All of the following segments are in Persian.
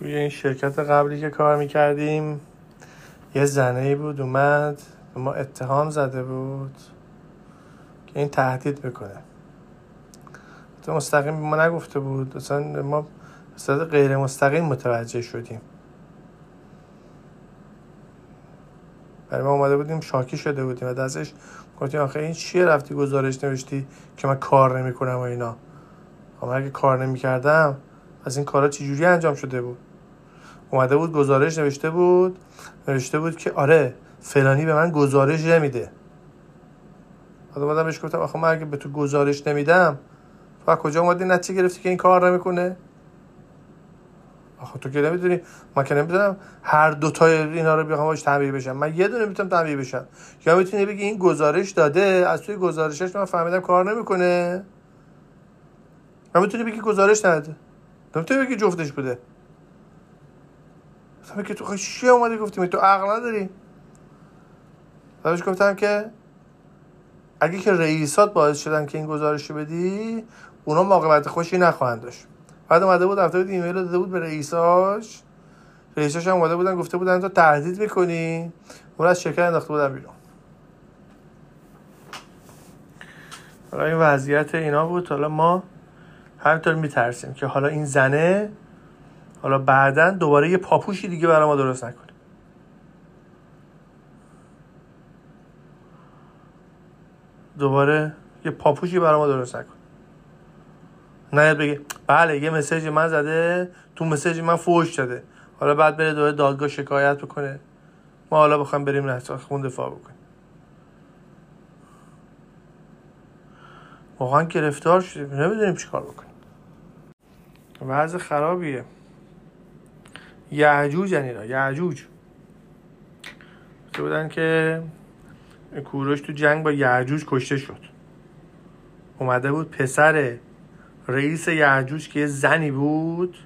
توی این شرکت قبلی که کار می‌کردیم یه زنه ای بود اومد ما اتهام زده بود که این تهدید بکنه. تو مستقیم ما نگفته بود مثلا ما صد غیر مستقیم متوجه شدیم. برای ما اومده بودیم شاکی شده بودیم و دستش گفتیم آخه این چیه رفتی گزارش نوشتی که من کار نمی‌کنم و اینا؟ خب من اگه کار نمی‌کردم از این کارا چجوری انجام شده بود؟ اومده بود گزارش نوشته بود نوشته بود که آره فلانی به من گزارش نمیده. بعد اومدم بهش گفتم آخه من اگه به تو گزارش نمیدم تو کجا اومدی؟ نتیجه گرفتی که این کار نمی‌کنه؟ آخه تو که نمی‌دونی. من که نمی‌دونم هر دو تای اینا رو بخوام باش تعبیر بشم. من یه دونه می‌تونم تعبیر بشم. یا می‌تونی بگی این گزارش داده از توی گزارشش من فهمیدم کار نمی‌کنه. من می‌تونی بگی گزارش نداده. نمی‌تونی بگی جفتش بوده. گفتم که تو چی اومدی گفتی؟ تو عقل نداری؟ بعدش گفتم که اگه که رئیسات باعث شدن که این گزارش بدی اونا موقعیت خوشی نخواهند داشت. بعد اومده بود رفته بود ایمیل داده بود به رئیساش. رئیساش هم اومده بودن گفته بودن تو تهدید می‌کنی. اون از شرکت انداخته بودن بیرون. حالا این وضعیت اینا بود. حالا ما همینطور میترسیم که حالا این زنه حالا بعدا دوباره یه پاپوشی دیگه برای ما درست نکنه دوباره یه پاپوشی برای ما درست نکنه نه بگه بله یه مسیج من زده تو مسیج من فوش شده حالا بعد بره دوباره دادگاه شکایت بکنه. ما حالا بخوام بریم نه خون دفاع بکنیم. واقعا گرفتار شدیم. نمی‌دونیم چیکار بکنیم. وضع خرابیه. یعجوج اینا یعجوج. بودن که کوروش تو جنگ با یعجوج کشته شد. اومده بود پسر رئیس یعجوج که زنی بود.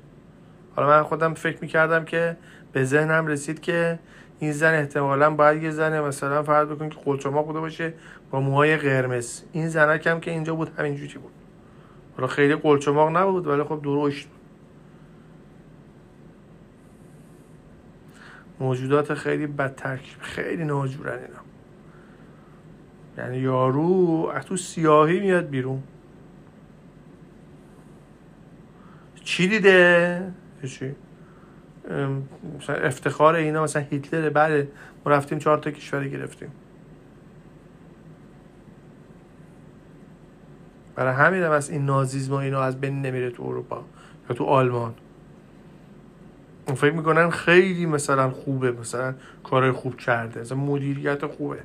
حالا من خودم فکر می‌کردم که به ذهنم رسید که این زن احتمالا باید یه زنه مثلا فرض بکن که قلچماق بوده باشه با موهای قرمز. این زنک هم که اینجا بود همینجوری بود. حالا خیلی قلچماق نبود ولی خب درشت موجودات خیلی بدترکیب خیلی ناجورن اینا یعنی یارو از تو سیاهی میاد بیرون چی دیده؟ چی؟ مثلا افتخار اینا مثلا هیتلر بله ما رفتیم چهار تا کشور گرفتیم برای همین هم از این نازیزم و اینا از بین نمیره تو اروپا یا تو آلمان فکر می‌کنن خیلی مثلا خوبه مثلا کار خوب کرده مثلا مدیریت خوبه.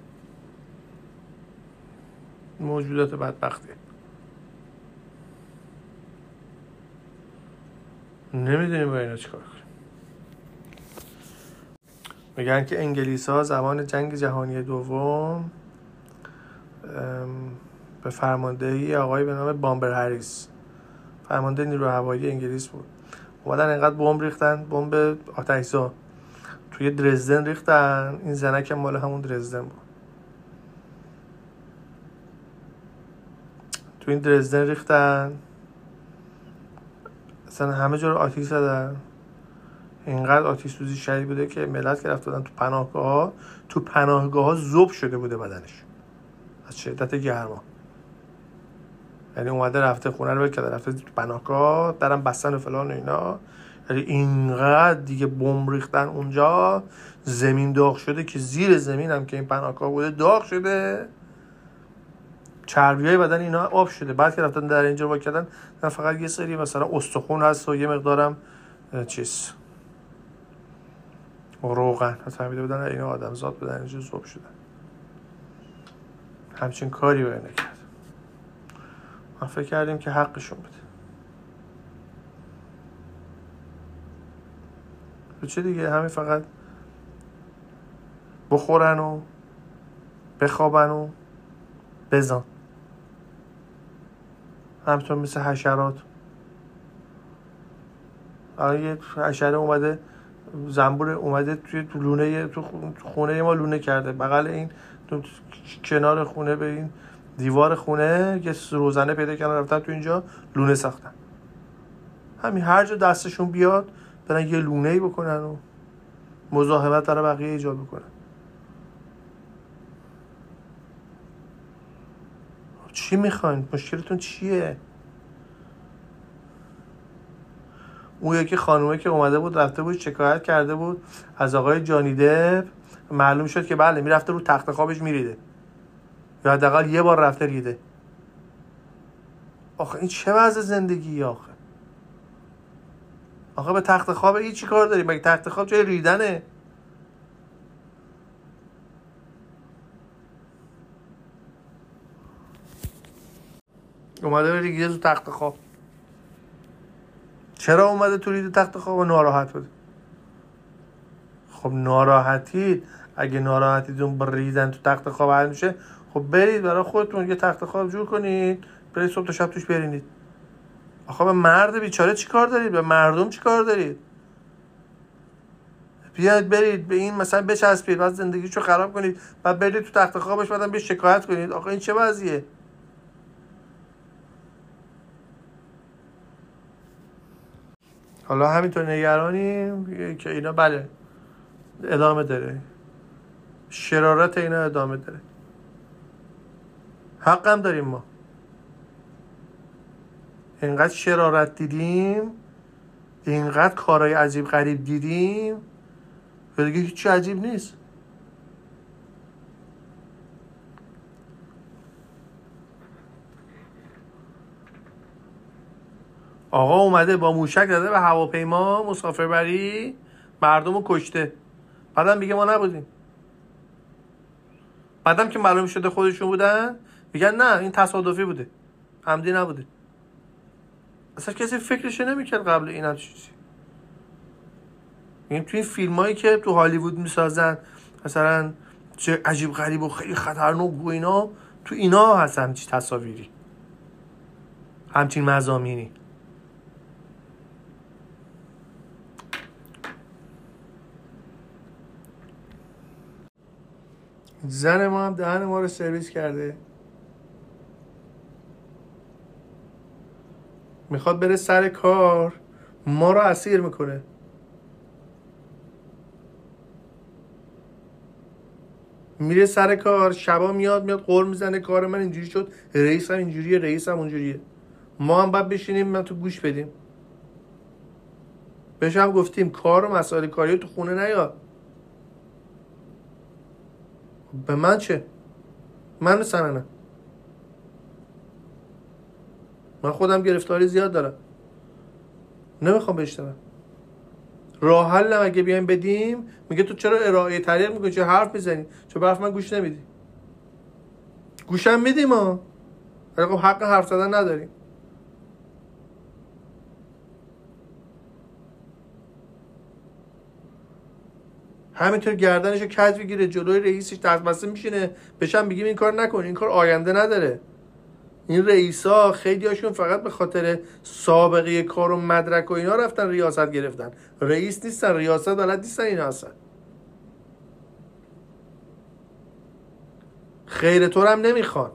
موجودات بدبخته نمی‌دونیم با اینا چیکار کنیم. میگن که انگلیس ها زمان جنگ جهانی دوم به فرماندهی آقای به نام بامبر هریس. فرمانده نیرو هوایی انگلیس بود. اومدن اینقدر بمب ریختن بمب آتشزا. توی درزدن ریختن. این زنک مال همون درزدن بود. تو این درزدن ریختن. اصلا همه جا رو آتیش زدن. اینقدر آتیش سوزی شدید بوده که ملت که رفت تو پناهگاه ها تو پناهگاه ها زوب شده بوده بدنش. از شدت گرما. یعنی اومده رفته خونه رو کرده رفته پناهگاه درم بستن و فلان و اینا. یعنی اینقدر دیگه بمب ریختن اونجا زمین داغ شده که زیر زمین هم که این پناهگاه بوده داغ شده. چربی های بدن اینا آب شده. بعد که رفتن در اینجا با کردن فقط یه سری مثلا استخون هست و یه مقدارم چیز. روغن. فهمیده بودن اینا آدم زاد بودن اینجا زوب شدن. همچین کاری باید نکرد. ما فکر کردیم که حقشون بده. به چه دیگه؟ همین فقط بخورن و بخوابن و بزن. همطور مثل حشرات. الان یه حشره اومده زنبور اومده توی لونه تو خونه ما لونه کرده. بغل این تو کنار خونه به این دیوار خونه یه روزنه پیدا کردن رفتن تو اینجا لونه ساختن. همین هر جا دستشون بیاد برن یه لونه ای بکنن و مزاحمت برای بقیه ایجاد بکنن. چی می‌خواین؟ مشکلتون چیه؟ اون یکی خانومه که اومده بود رفته بود شکایت کرده بود از آقای جانیده معلوم شد که بله می‌رفته رو تخت خوابش میریده. یا حداقل یه بار رفته ریده. آخه این چه وضع زندگی آخه؟ آخه به تخت خواب این چی کار داری مگه تخت خواب جای ریدنه؟ اومده بری تو تخت خواب. چرا اومده تو رید تخت خواب و ناراحت بوده خب ناراحتید. اگه ناراحتیتون با ریدن تو تخت خواب حل میشه خب برید برای خودتون یه تخت خواب جور کنید برید صبح تا شب توش برینید. آخه به مرد بیچاره چی کار دارید؟ به مردم چی کار دارید؟ بیاید برید به این مثلا بچسبید بعد زندگیشو خراب کنید بعد برید تو تخت خوابش بعدم به شکایت کنید. آخه این چه وضعیه؟ حالا همینطور نگرانیم که اینا بله ادامه داره. شرارت اینا ادامه داره. حقم داریم ما. اینقدر شرارت دیدیم اینقدر کارهای عجیب غریب دیدیم و دیگه هیچی عجیب نیست. آقا اومده با موشک داده به هواپیما مسافربری مردم رو کشته. بعدم میگه ما نبودیم. بعدم که معلوم شده خودشون بودن میگن نه این تصادفی بوده. عمدی نبوده. اصلا کسی فکرش نمی‌کرد قبل این چیزی این توی این فیلم هایی که تو هالیوود می‌سازن مثلا چه عجیب غریب و خیلی خطرناک و اینا تو اینا هست همچین تصاویری. همچین مزامینی زن ما هم دهن ما رو سرویس کرده. می‌خواد بره سر کار ما رو اسیر می‌کنه. میره سر کار شبا میاد میاد قول می‌زنه کار من اینجوری شد رئیس هم اینجوریه رئیس هم اونجوریه. ما هم باید بشینیم من تو گوش بدیم. بهش هم گفتیم کار و مسائل کاری تو خونه نیاد. به من چه؟ من سننه من خودم گرفتاری زیاد دارم. نمی‌خوام بشتم راه حل اگه بیایم بدیم میگه تو چرا ارائه طریق می‌کنی؟ چه حرف می‌زنی؟ چه برف من گوش نمیدی؟ گوشم میدیم ها ولی خب حق حرف زدن نداریم. همینطور گردنشو کج بگیره جلوی رئیسش دست میشینه. بشم بگیم این کار نکن این کار آینده نداره. این رئیسا خیلی هاشون فقط به خاطر سابقه کار و مدرک و اینا رفتن ریاست گرفتن. رئیس نیستن ریاست بلد نیستن اینا هستن. خیر تو هم نمی‌خوان.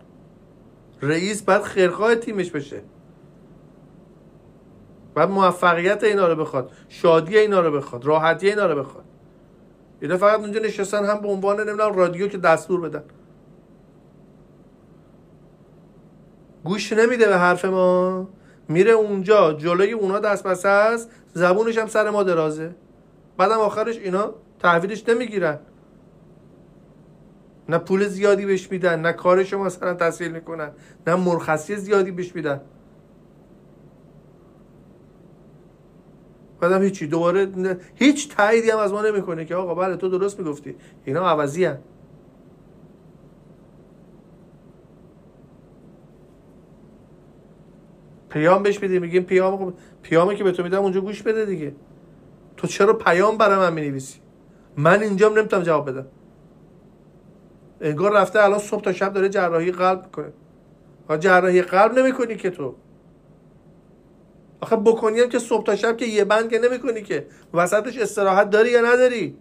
رئیس باید خیرخواه تیمش بشه. باید موفقیت اینا رو بخواد. شادی اینا رو بخواد. راحتی اینا رو بخواد. اینا فقط اونجا نشستن هم به عنوان نمی‌دونم رادیو که دستور بدن. گوش نمیده به حرف ما. میره اونجا جلوی اونا دست است زبونش هم سر ما درازه. بعدم آخرش اینا تحویلش نمی‌گیرن. نه پول زیادی بهش میدن نه کارش مثلا تسهیل می‌کنن نه مرخصی زیادی بهش میدن. بعدم هیچی دوباره هیچ تاییدی هم از ما نمی‌کنه که آقا بله تو درست می‌گفتی اینا عوضی هن. پیام بهش میدی میگیم پیام خب پیامی که به تو میدم اونجا گوش بده دیگه. تو چرا پیام برای من می‌نویسی؟ من اینجام نمی‌تونم جواب بدم. انگار رفته الان صبح تا شب داره جراحی قلب می‌کنه. جراحی قلب نمی‌کنی که تو. آخه بکنیم که صبح تا شب که یه بند که نمی‌کنی که. وسطش استراحت داری یا نداری؟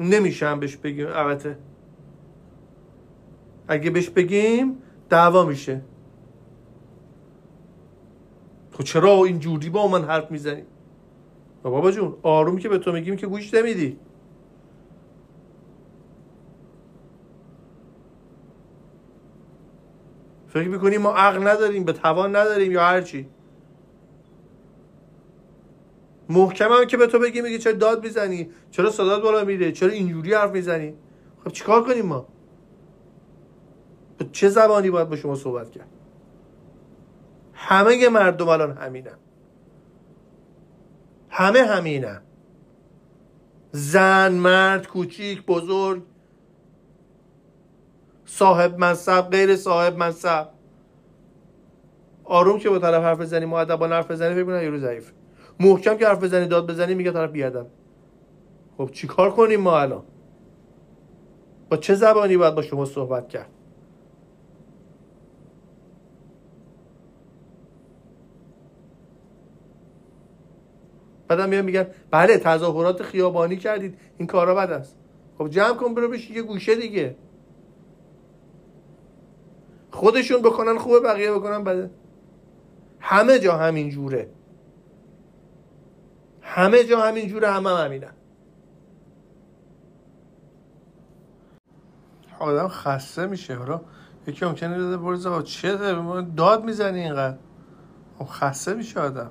نمیشه هم بهش بگیم البته اگه بهش بگیم دعوا میشه. تو چرا اینجوری با من حرف می‌زنی؟ بابا جون آروم که به تو میگیم که گوش نمیدی. فکر می‌کنیم ما عقل نداریم به توان نداریم یا هرچی محکم هم که به تو بگی میگه چرا داد می‌زنی؟ چرا صدات بالا میره؟ چرا اینجوری حرف می‌زنی؟ خب چیکار کنیم ما؟ به چه زبانی باید با شما صحبت کرد؟ همه مردم الان همینن. همه همینن. زن مرد کوچیک بزرگ صاحب منصب غیر صاحب منصب. آروم که با طرف حرف بزنی با حرف بزنی فکر یه یارو ضعیف محکم که حرف بزنی داد بزنی میگه طرف بیادم خب چیکار کنیم ما الان؟ با چه زبانی باید با شما صحبت کرد؟ بعدم میان میگن بله تظاهرات خیابانی کردید این کارا بد است. خب جمع کن برو بشی یه گوشه دیگه. خودشون بکنن خوبه بقیه بکنن بده. همه جا همین جوره. همه جا همین جوره همه هم همینن آدم خسته میشه حالا یکی ممکنه داده برزه چه داد می‌زنی اینقدر. خب خسته میشه آدم.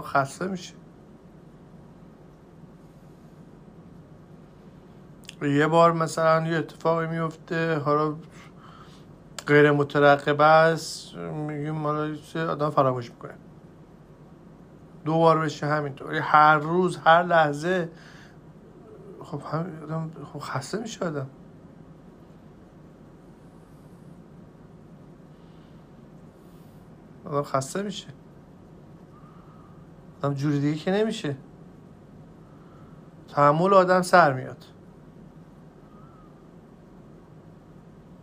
خسته میشه. یه بار مثلا یه اتفاقی میفته حالا غیر مترقبه است میگیم حالا آدم فراموش می‌کنه. دو بار بشه همینطور. هر روز هر لحظه. خب هم آدم خب خسته میشه آدم. آدم خسته میشه. آدم جوری دیگه که نمیشه. تحمل آدم سر میاد.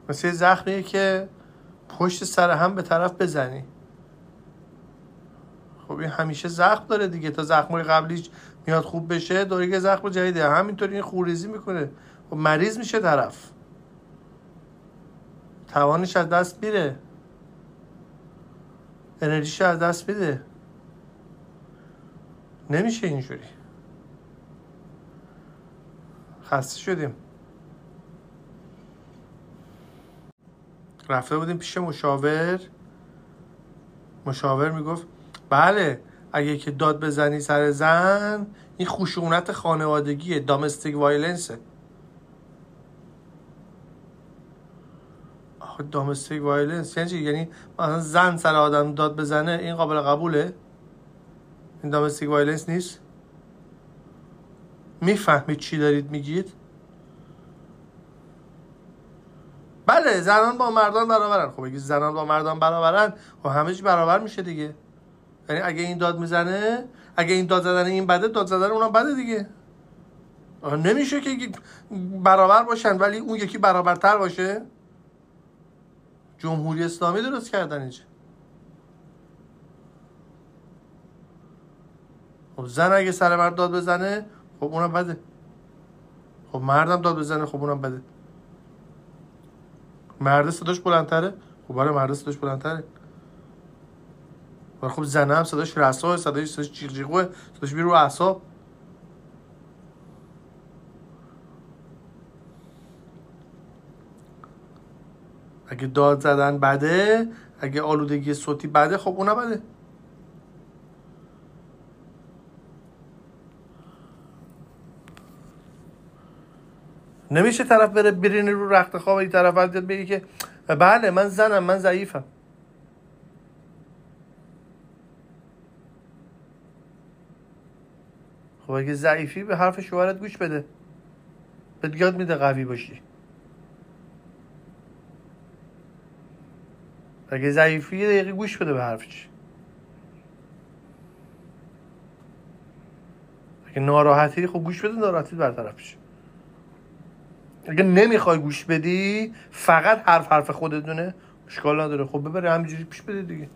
مثل زخمیه که پشت سر هم به طرف بزنی. خب این همیشه زخم داره دیگه. تا زخمای قبلیش میاد خوب بشه داره یه زخم جدیده. همینطوری این خوریزی می‌کنه. خب مریض میشه طرف. توانش از دست میره. انرژیش از دست میده. نمیشه اینجوری. خسته شدیم. رفته بودیم پیش مشاور. مشاور می‌گفت بله اگه که داد بزنی سر زن این خشونت خانوادگیه domestic violence ه آخه domestic violence یعنی؟ یعنی مثلا زن سر آدم داد بزنه این قابل قبوله؟ این domestic violence نیست؟ می‌فهمید چی دارید میگید؟ بله زنان با مردان برابرن. خب اگه زنان با مردان برابرن خب همه چی برابر میشه دیگه. یعنی اگه این داد می‌زنه اگه این داد زدن این بده داد زدن اونم بده دیگه. نمیشه که برابر باشن ولی اون یکی برابرتر باشه. جمهوری اسلامی درست کردن اینجا. خب زن اگه سر مرد داد بزنه خب اونم بده. خب مردم داد بزنه خب اونم بده. مرد صداش بلندتره؟ خب برای مرد صداش بلندتره. خب زنه هم صداش رساه صداش صداش جیغ جیغوه صداش بیرو اعصاب. اگه داد زدن بده اگه آلودگی صوتی بده خب اونم بده. نمیشه طرف بره برین رو رخت خواب این طرف بیاد بگی که بله من زنم من ضعیفم. خب اگه ضعیفی به حرف شوهرت گوش بده. بهت یاد میده قوی باشی. اگه ضعیفی یه دقیقه گوش بده به حرفش. اگه ناراحتی خب گوش بده ناراحتی برطرف اگه نمی‌خوای گوش بدی فقط حرف حرف خودتونه اشکال نداره. خب ببره همینجوری پیش بده دیگه.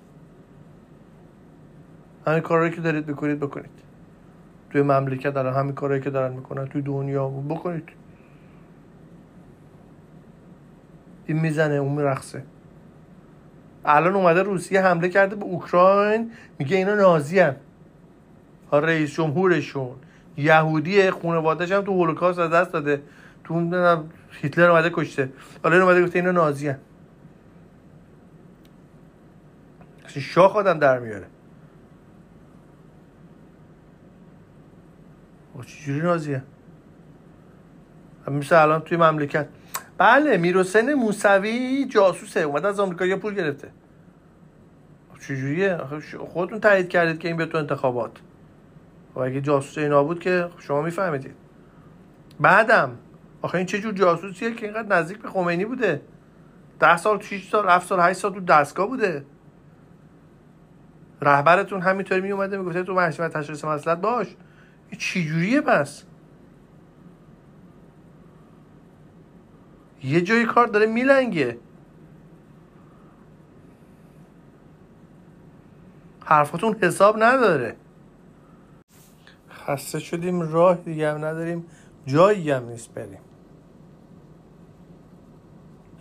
همین کارهایی که دارید بکنید بکنید. توی مملکت دارن همین کارهایی که دارن می‌کنن. توی دنیا بکنید. این می‌زنه اون میرخصه الان اومده روسیه حمله کرده به اوکراین. میگه اینا نازی هم. رئیس جمهورشون. یهودی خانواده‌اش هم تو هولوکاست از دست داده. تو هیتلر اومده کشته. این اومده گفته اینا نازی هم. شاخ آدم در میاره. چجوری نازیه مثل الان توی مملکت. بله میروسن موسوی جاسوسه. اومده از آمریکا پول گرفته. چجوریه؟ خودتون تایید کردید که این به تو انتخابات. و اگه جاسوس اینا بود که شما میفهمیدید. بعدم آخه این چه جور جاسوسیه که اینقدر نزدیک به خمینی بوده؟ ده سال 6 سال 7 سال 8 سال تو دستگاه بوده. رهبرتون همینطوری می اومده می‌گفته تو محکمه تشخیص مسئلت باش. این چی جوریه پس؟ یه جایی کار داره میلنگه. حرفاتون حساب نداره. خسته شدیم راه دیگه هم نداریم. جایی هم نیست بریم.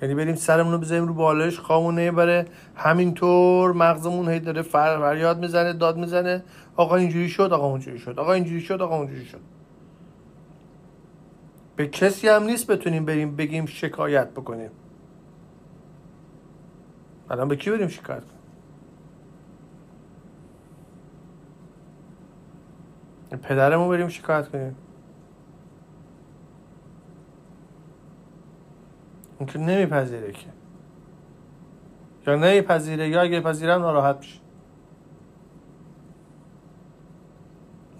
یعنی بریم سرمون رو بزنیم رو بالش خامونه بره. همینطور مغزمون هی داره فریاد می‌زنه داد می‌زنه. آقا اینجوری شد آقا اونجوری شد. آقا اینجوری شد آقا اونجوری شد. به کسی هم نیست بتونیم بریم بگیم شکایت بکنیم. الان به کی بریم شکایت کنیم؟ پدرمون بریم شکایت کنیم. اون که نمیپذیره که. یا نمیپذیره یا اگه پذیرم ناراحت میشه.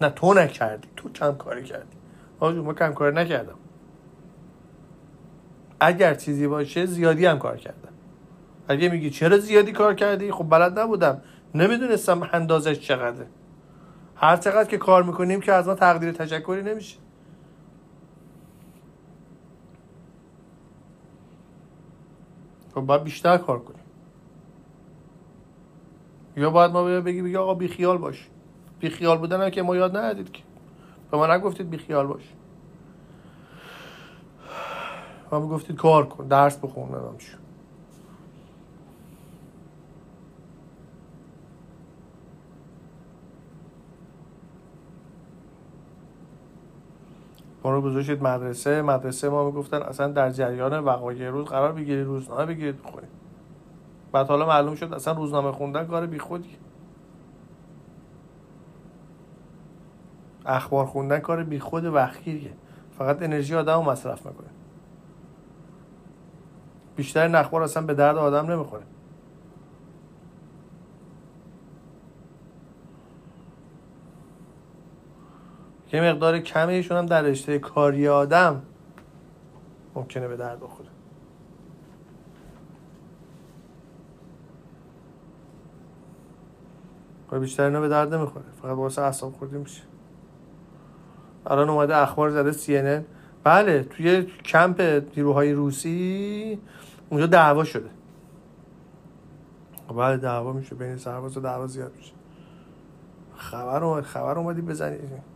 نه تو نکردی تو کم کاری کردی. آجو ما کم کاری نکردم. اگر چیزی باشه زیادی هم کار کردم. اگه میگی چرا زیادی کار کردی؟ خب بلد نبودم. نمی‌دونستم اندازش چقدره. هر چقدر که کار می‌کنیم که از ما تقدیر تشکری نمیشه. خب باید بیشتر کار کنیم. یا باید ما بگی بگی آقا بی خیال باش. بی خیال بودن هم که ما یاد ندید که. به ما نگفتید بی خیال باش. ما گفتید کار کن درس بخون نمیم رو گذاشتید مدرسه مدرسه ما می‌گفتن اصلا در جریان وقایع روز قرار بگیری روزنامه بگیرید بخونید بعد حالا معلوم شد اصلا روزنامه خوندن کار بیخودی. اخبار خوندن کار بیخود وقتگیریه. فقط انرژی آدم مصرف می‌کنه. بیشتر اخبار اصلا به درد آدم نمی‌خوره. یه مقدار کمیشون هم در رشته کاری آدم ممکنه به درد بخوره. خب بیشتر اینا به درد نمی‌خوره. فقط واسه اعصاب خوردی میشه. الان اومده اخبار زده سی بله توی کمپ نیروهای روسی اونجا دعوا شده. بله دعوا میشه. بین سرباز و دعوا زیاد میشه. خبر اومد خبر اومدی بزنید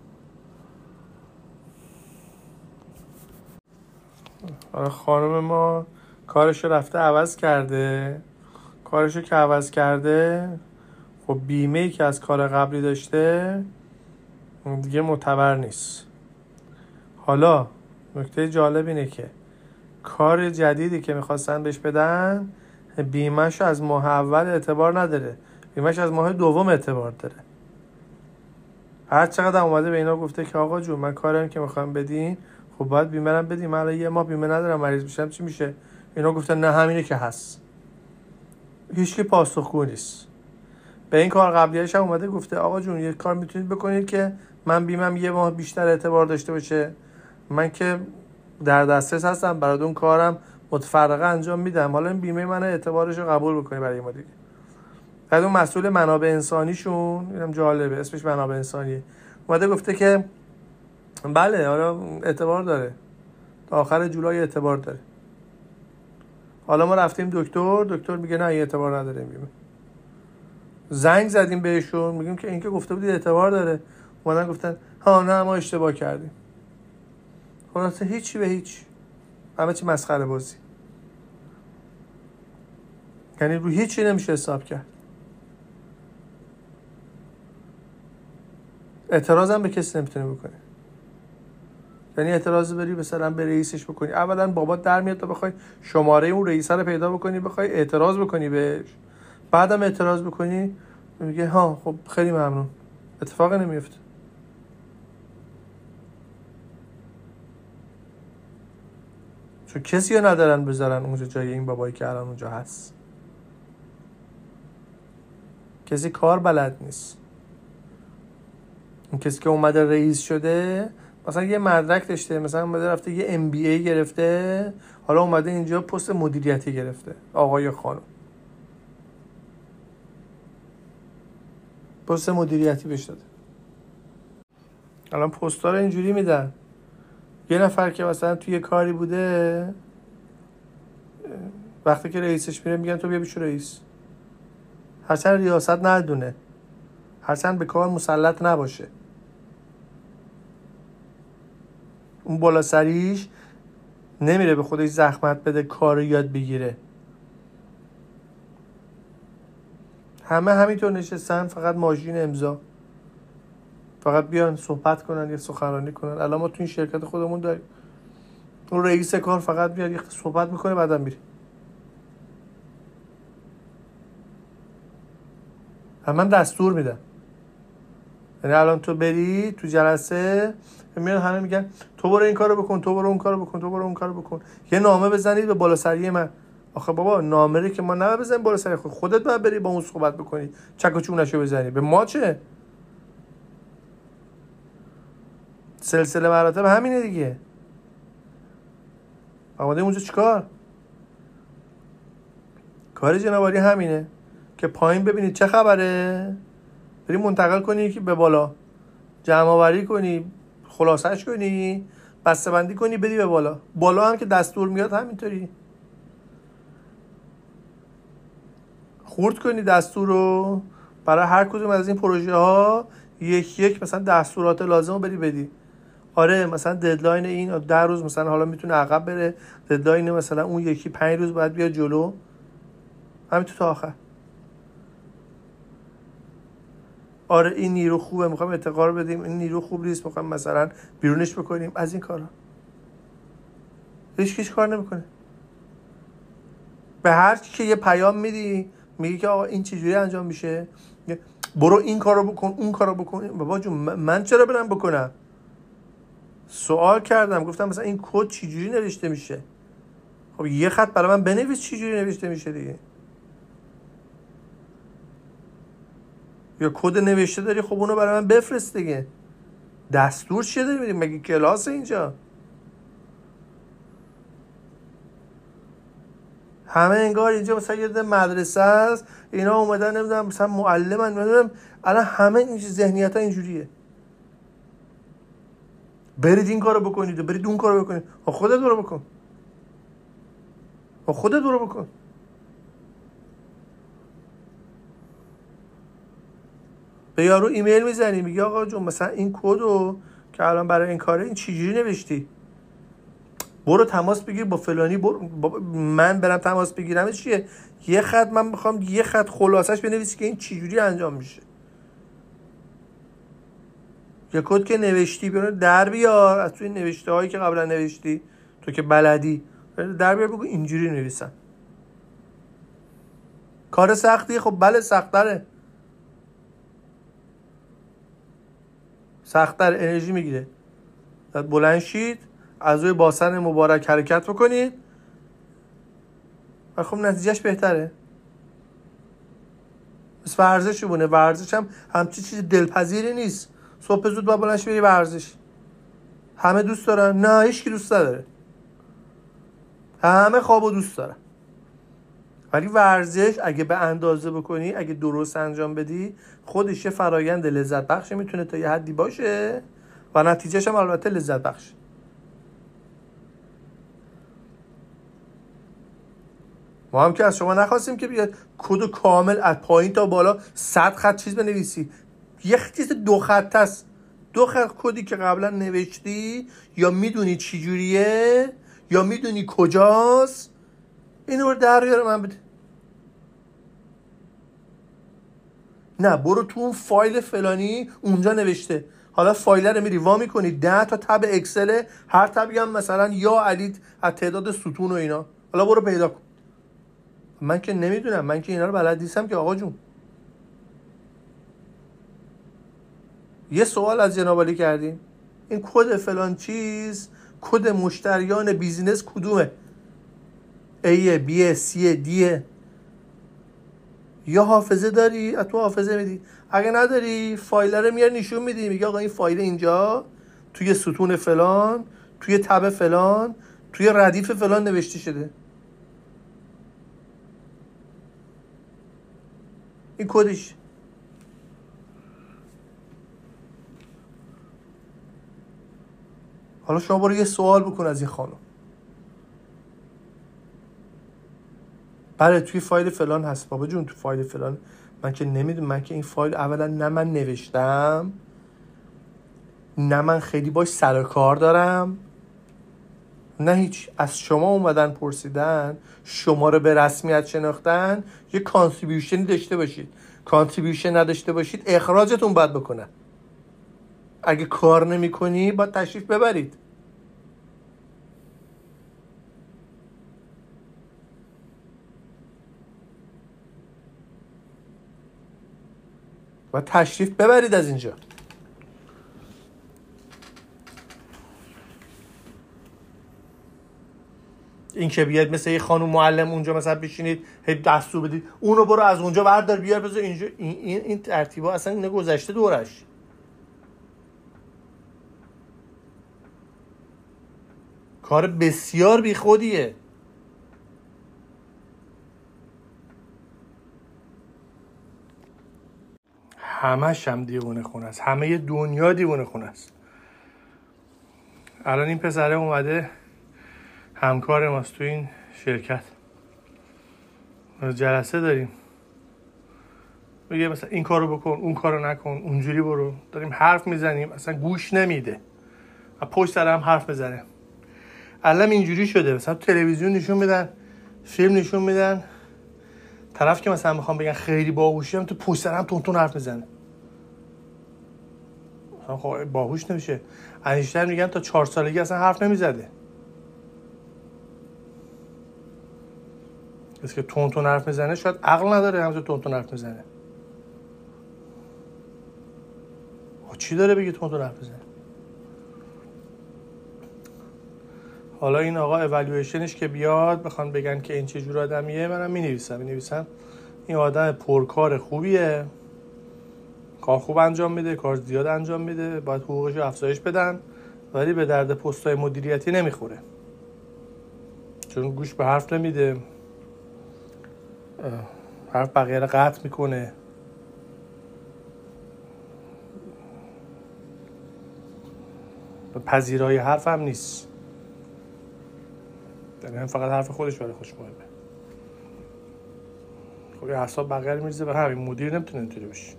خانم ما کارشو رفته عوض کرده. کارشو که عوض کرده خب بیمه ای که از کار قبلی داشته دیگه معتبر نیست. حالا نکته جالب اینه که کار جدیدی که می‌خواستن بهش بدن بیمهش از ماه اول اعتبار نداره. بیمهش از ماه دوم اعتبار داره. هر چقدر اومده به اینا گفته که آقا جون من کارم که می‌خوام بدین خب باید بیمه بدیم. من یه ماه بیمه ندارم مریض میشم. چی میشه؟ اینا گفتن نه همینه که هست. هیچکی پاسخگو نیست. به این کار قبلیش هم اومده گفته آقا جون یه کار می‌تونید بکنید که من بیمم یه ماه بیشتر اعتبار داشته باشه. من که در دسترس هستم برای اون کارم متفرقه انجام میدم. حالا این بیمه من اعتبارش رو قبول بکنی برای ما دیگه. بعد اون مسئول منابع انسانیشون اینم جالبه اسمش منابع انسانی. اومده گفته که بله حالا اعتبار داره. تا آخر جولای اعتبار داره. حالا ما رفتیم دکتر دکتر میگه نه اعتبار نداره بیمه زنگ زدیم بهشون میگیم که اینکه گفته بودی اعتبار داره. اومدن گفتن ها نه ما اشتباه کردیم. خلاصه هیچی به هیچ. همه چی مسخره بازی. یعنی رو هیچی نمیشه حساب کرد. اعتراض هم به کسی نمی‌تونی بکنی یعنی اعتراض بری مثلا به رئیسش بکنی. اولا بابات در میاد تا بخوای شماره اون رئیس رو پیدا بکنی بخوای اعتراض بکنی بهش. بعدم اعتراض بکنی میگه ها خب خیلی ممنون. اتفاقی نمیفته. چون کسی رو ندارن بذارن اونجا جای این بابایی که الان اونجا هست. کسی کار بلد نیست. اون کسی که اومده رئیس شده مثلا یه مدرک داشته مثلا اومده رفته یه ام بی ای گرفته حالا اومده اینجا پست مدیریتی گرفته آقای خانم. پست مدیریتی بهش داده. الان پستا رو اینجوری میدن. یه نفر که مثلا توی کاری بوده وقتی که رئیسش میره میگن تو بیا بشو رئیس. هرچند ریاست ندونه. هرچند به کار مسلط نباشه. اون بالا سریش نمیره به خودش زحمت بده کار یاد بگیره. همه همینطور نشستن فقط ماشین امضا. فقط بیان صحبت کنن یا سخنرانی کنن. الان ما تو این شرکت خودمون داریم. اون رئیس کار فقط بیاد یه صحبت می‌کنه بعدم میره. من دستور میدم یعنی الان تو بری تو جلسه میان همه میگن تو برو این کارو بکن تو برو اون کارو بکن تو برو اون کارو بکن. یه نامه بزنید به بالا سری من. آخه بابا نامه که ما نه بزنیم بالا سری خود. خودت باید بری با اون صحبت بکنی. چک و چونشو بزنی. به ما چه؟ سلسله مراتب همینه دیگه. آماده اونجا چیکار؟ کار جنابالی همینه که پایین ببینید چه خبره. بری منتقل کنی که به بالا. جمع آوری کنی. خلاصش کنی بسته بندی کنی بدی به بالا. بالا هم که دستور میاد همینطوری. خورد کنی دستور رو. برای هر کدوم از این پروژه ها یک یک مثلا دستورات لازم رو بدی بدی. آره مثلا deadline این ده روز مثلا حالا می‌تونه عقب بره. deadline مثلا اون یکی پنج روز باید بیاد جلو. همینطور تا آخر. آره این نیرو خوبه می‌خوایم ارتقا بدیم. این نیرو خوب نیست می‌خوایم مثلا بیرونش بکنیم. از این کارا. هیچیش کار نمی‌کنه. به هر کی که یه پیام میدی میگی که آقا این چجوری انجام میشه؟ برو این کارو بکن اون کارو بکن. بابا جون من چرا برم بکنم؟ سوال کردم. گفتم مثلا این کد چجوری نوشته میشه؟ خب یه خط برای من بنویس چجوری نوشته میشه دیگه. یا کد نوشته داری خب اونو برای من بفرست دیگه. دستور چیه داری میدیم مگه کلاس اینجا؟ همه انگار اینجا مثلا یه مدرسه است اینا اومدن نمی‌دونم مثلا معلمن نمی‌دونم. الان همه این ذهنیت ها اینجوریه. برید این کارو بکنید برید اون کارو بکنید. خودت برو بکن. خودت برو بکن. به یارو ایمیل می‌زنی میگه آقا جون مثلا این کدو که الان برای این کاره این چجوری نوشتی؟ برو تماس بگیر با فلانی برو من برم تماس بگیرم. چیه؟ یه خط من می‌خوام یه خط خلاصش بنویسی که این چجوری انجام میشه. یه کد که نوشتی بیار در بیار. از توی نوشته هایی که قبلا نوشتی تو که بلدی. در بیار بگو اینجوری نویسن کار سختی؟ خب بله سختره. سختتر انرژی می‌گیره. بلند شید از روی باسن مبارک حرکت بکنید. و خب نتیجهش بهتره. مثل ورزش بونه ورزش هم همچی چیز دلپذیری نیست. صبح زود با بلنش بری ورزش. همه دوست دارن. نه هیچکی دوست نداره. همه خواب و دوست دارن. ولی ورزش اگه به اندازه بکنی اگه درست انجام بدی خودش یه فرایند لذت بخش می‌تونه تا یه حدی باشه و نتیجهش هم البته لذت بخش ما هم که از شما نخواستیم که بیاد کد کامل از پایین تا بالا صد خط چیز بنویسی. یه چیز دو خط است. دو خط کدی که قبلا نوشتی یا می‌دونی چی جوریه یا می‌دونی کجاست؟ اینو رو در بیاره من بده. نه برو تو اون فایل فلانی اونجا نوشته. حالا فایل رو میری وا می‌کنی. ده تا tab Excel هر tab ی هم مثلا یا علی از تعداد ستون و اینا. حالا برو پیدا کن. من که نمی‌دونم من که اینا رو بلد نیستم که آقا جون. یه سوال از جناب کردیم. این کد فلان چیز کد مشتریان business کدومه؟ A B C D. یا حافظه داری؟ تو حافظه میدی. اگه نداری فایل رو میار نشون میدی. میگه آقا این فایل اینجا توی ستون فلان توی تب فلان توی ردیف فلان نوشته شده. این کدش؟ حالا شما برو یه سوال بکن از این خانم. بله توی فایل فلان هست. بابا جون تو فایل فلان. من که نمی‌دونم من که این فایل اولا نه من نوشتم نه من خیلی باش سر کار دارم نه هیچ. از شما اومدن پرسیدن شما رو به رسمیت شناختن یه contribution ی داشته باشید. contribution نداشته باشید اخراجتون باید بکنن. اگه کار نمی کنی باید تشریف ببرید. و تشریف ببرید از اینجا. این که بیاد مثل یه خانم معلم اونجا مثلا بشینید هی دستور بدید اونو برو از اونجا بردار بیار بذار اینجا. این این, این ترتیبا اصلا اینه گذشته دورش. کار بسیار بیخودیه. همش هم دیوونه خونه است. همه دنیا دیوونه خونه است. الان این پسره اومده همکار ماست تو این شرکت. جلسه داریم. میگه مثلا این کارو بکن اون کارو نکن اونجوری برو. داریم حرف می‌زنیم اصلا گوش نمیده. و پشت سر هم حرف بزنه. الان اینجوری شده. مثلا تلویزیون نشون میدن فیلم نشون میدن. طرف که مثلا می‌خوام بگن خیلی باهوشی هم تو پشت هم تون حرف می‌زنه. خب باهوش نمیشه. انیشتر میگن تا چهار سالگی اصلا حرف نمی‌زده. کسی که تون تون حرف می‌زنه شاید عقل نداره همزه تون تون حرف می‌زنه. چی داره بگی تون تون حرف می‌زنه؟ حالا این آقا اولویشنش که بیاد بخوان بگن که این چه جور آدمیه منم می نویسم می نویسم این آدم پرکار خوبیه. کار خوب انجام میده کار زیاد انجام میده باید حقوقش رو افزایش بدن ولی به درد پستای مدیریتی نمی‌خوره. چون گوش به حرف نمیده. حرف بقیه رو قطع می‌کنه. پذیرای حرف هم نیست. یعنی فقط حرف خودش برای خوش مهمه. خب یه حساب بقیه میریزه به همین مدیر نمی‌تونه اینطوری باشه.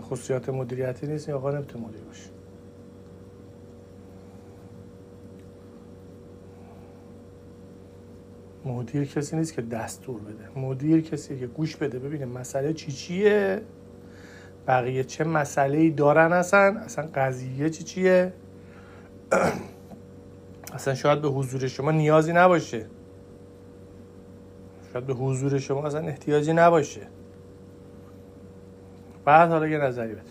خصوصیات مدیریتی نیست این آقا نمی‌تونه مدیر باشه. مدیر کسی نیست که دستور بده. مدیر کسی که گوش بده. ببینه مسئله چی چیه؟ بقیه چه مسئله ای دارن اصلا؟ اصلا قضیه چی چیه؟ اصلا شاید به حضور شما نیازی نباشه. شاید به حضور شما اصلا احتیاجی نباشه. بعد حالا یه نظری بده.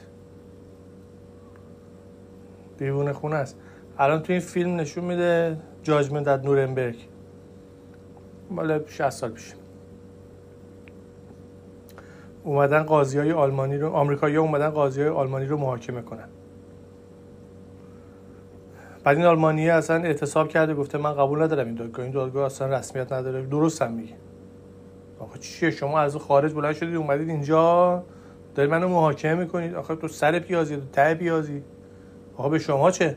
دیوونه خونه است. الان تو این فیلم نشون میده جاجمنت در نورنبرگ. مال 60 سال پیش اومدن قاضی های آلمانی رو آمریکایی اومدن قاضی های آلمانی رو محاکمه کنن. بعد این آلمانی اصلا اعتصاب کرده گفته من قبول ندارم این دادگاه. این دادگاه اصلا رسمیت نداره. درست هم میگه. آخه چیه؟ شما از خارج بلند شدید اومدید اینجا؟ دارید منو محاکمه می‌کنید؟ آخه تو سر پیازی تو ته پیازی. آخه به شما چه؟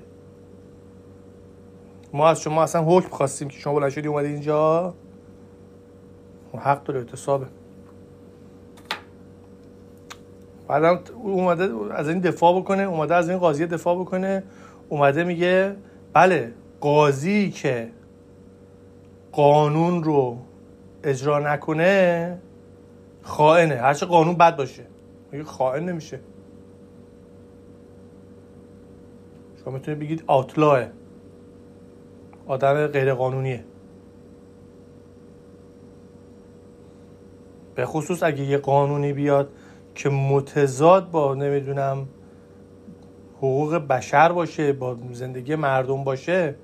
ما از شما اصلا حکم خواستیم که شما بلند شدید اومدید اینجا. حق داره اعتصابه. بعدم اومده از این دفاع بکنه اومده از این قاضی دفاع بکنه. اومده میگه بله قاضی که قانون رو اجرا نکنه خائنه. هرچه قانون بد باشه. میگه خائن نمیشه. شما می‌تونید بگید آتلاه آدم غیر قانونیه به خصوص اگه یه قانونی بیاد که متضاد با نمی‌دونم حقوق بشر باشه با زندگی مردم باشه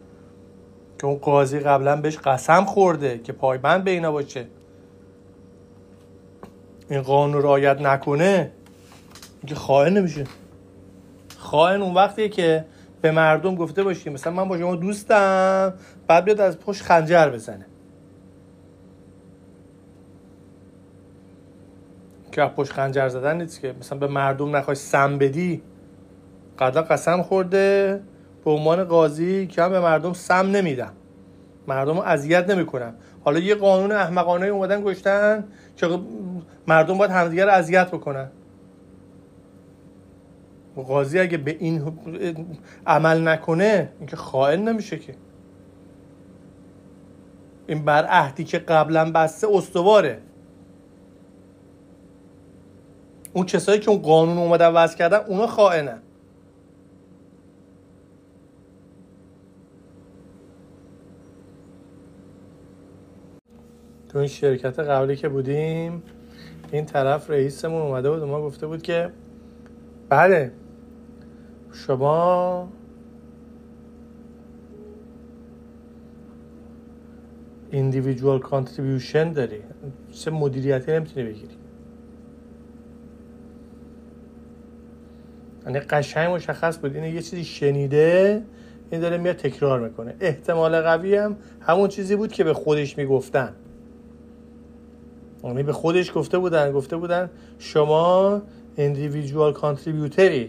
که اون قاضی قبلا بهش قسم خورده که پایبند به اینا باشه. این قانون رعایت نکنه اینکه خائن نمیشه. خائن اون وقتیه که به مردم گفته باشی مثلا من با شما دوستم بعد بیاد از پشت خنجر بزنه. که پشت خنجر زدن نیست که مثلا به مردم نخوای سم بدی. قدر قسم خورده. به عنوان قاضی که هم به مردم سم نمیدم. مردم رو اذیت نمی‌کنم. حالا یه قانون احمقانه اومدن گشتن که مردم باید همدیگه رو اذیت بکنن. قاضی اگه به این عمل نکنه اینکه خائن نمیشه که. این بر عهدی که قبلا بسته استواره. اون کسایی که اون قانون اومدن وضع کردن اونا خائنن. تو این شرکت قبلی که بودیم این طرف رئیسمون اومده بود و ما گفته بود که بله شما individual contribution داری. چه مدیریتی نمی‌تونی بگیری. یعنی قشنگ مشخص بود. این یه چیزی شنیده این داره میاد تکرار می‌کنه. احتمال قوی هم همون چیزی بود که به خودش می‌گفتن. یعنی به خودش گفته بودن گفته بودن شما individual contributory.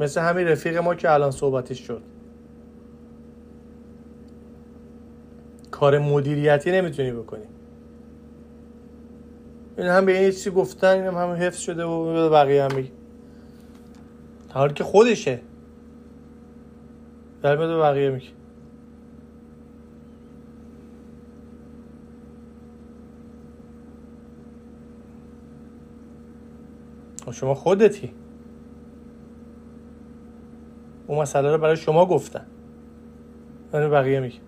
مثل همین رفیق ما که الان صحبتش شد. کار مدیریتی نمی‌تونی بکنی. این هم به این چیزی گفتن این هم, هم حفظ شده و بقیه هم میگه. که خودشه. در به بقیه میگه. شما خودتی. اون مسئله رو برای شما گفتن. من بقیه میگه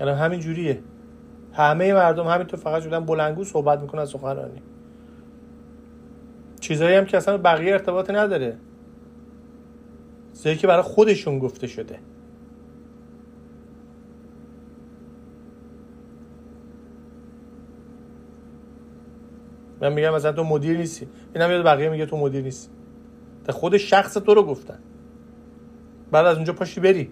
الان همین جوریه. همه مردم همینطور فقط شدن بلنگو صحبت می‌کنن سخنرانی. چیزایی هم که اصلا بقیه ارتباط نداره. چیزایی که برای خودشون گفته شده. من میگم مثلا تو مدیر نیستی. این هم بقیه میگه تو مدیر نیستی. خود شخص تو رو گفتن. بعد از اونجا پاشی بری.